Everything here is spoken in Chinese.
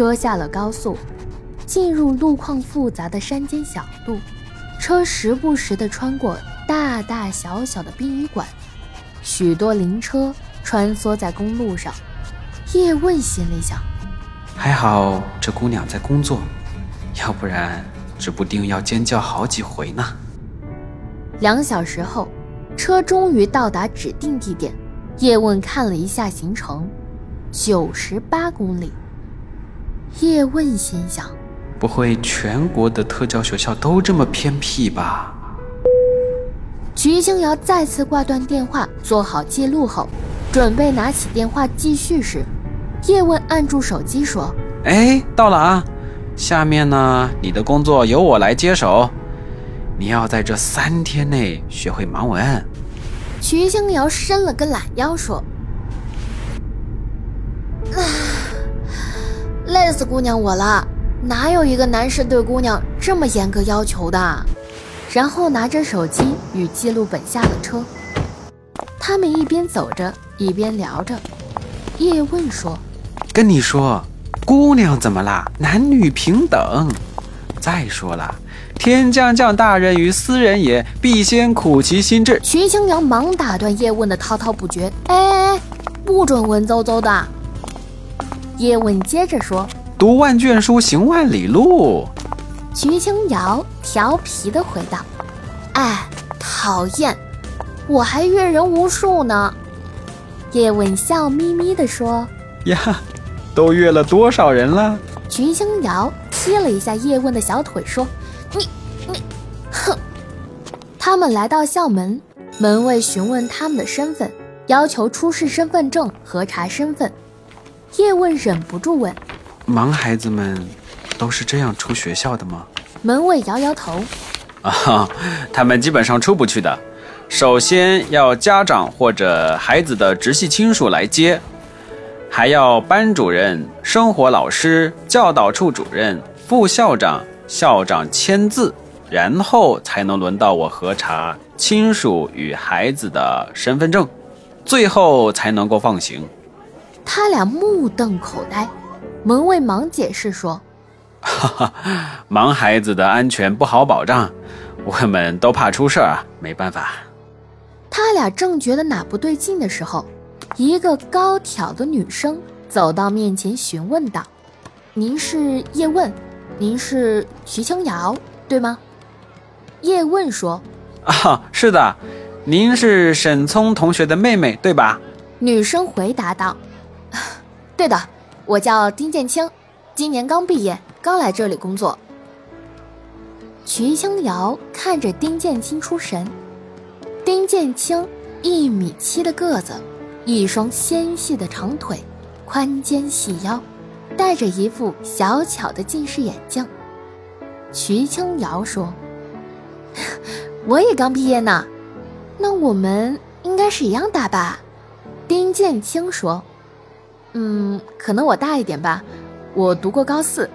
车下了高速，进入路况复杂的山间小路，车时不时地穿过大大小小的殡仪馆，许多灵车穿梭在公路上。叶问心里想：还好这姑娘在工作，要不然指不定要尖叫好几回呢。两小时后，车终于到达指定地点。叶问看了一下行程，九十八公里。叶问心想：不会全国的特教学校都这么偏僻吧？徐星瑶再次挂断电话，做好记录后，准备拿起电话继续时，叶问按住手机说：“哎，到了啊！下面呢，你的工作由我来接手，你要在这三天内学会盲文。”徐星瑶伸了个懒腰，说：“累死姑娘我了，哪有一个男士对姑娘这么严格要求的？”然后拿着手机与记录本下了车。他们一边走着一边聊着。叶问说：“跟你说，姑娘怎么啦？男女平等。再说了。”天将降大任于斯人也，必先苦其心志。徐青瑶忙打断叶问的滔滔不绝：“哎哎哎，不准文绉绉的。”叶问接着说：“读万卷书，行万里路。”徐青瑶调皮的回道：“哎，讨厌，我还阅人无数呢。”叶问笑眯眯的说：“呀，都阅了多少人了？”徐青瑶踢了一下叶问的小腿说。你你，哼！他们来到校门，门卫询问他们的身份，要求出示身份证核查身份。叶问忍不住问：“盲孩子们都是这样出学校的吗？”门卫摇摇头：“啊，他们基本上出不去的。首先要家长或者孩子的直系亲属来接，还要班主任、生活老师、教导处主任、副校长。”校长签字，然后才能轮到我核查亲属与孩子的身份证，最后才能够放行。他俩目瞪口呆，门卫忙解释说：“哈哈，盲孩子的安全不好保障，我们都怕出事儿啊，没办法。”他俩正觉得哪不对劲的时候，一个高挑的女生走到面前询问道：“您是叶问？”您是徐青瑶，对吗？叶问说：“啊，是的，您是沈聪同学的妹妹，对吧？”女生回答道：“对的，我叫丁建清，今年刚毕业，刚来这里工作。”徐青瑶看着丁建清出神。丁建清一米七的个子，一双纤细的长腿，宽肩细腰。戴着一副小巧的近视眼镜，徐青瑶说：“我也刚毕业呢，那我们应该是一样大吧？”丁建清说：“嗯，可能我大一点吧，我读过高四。”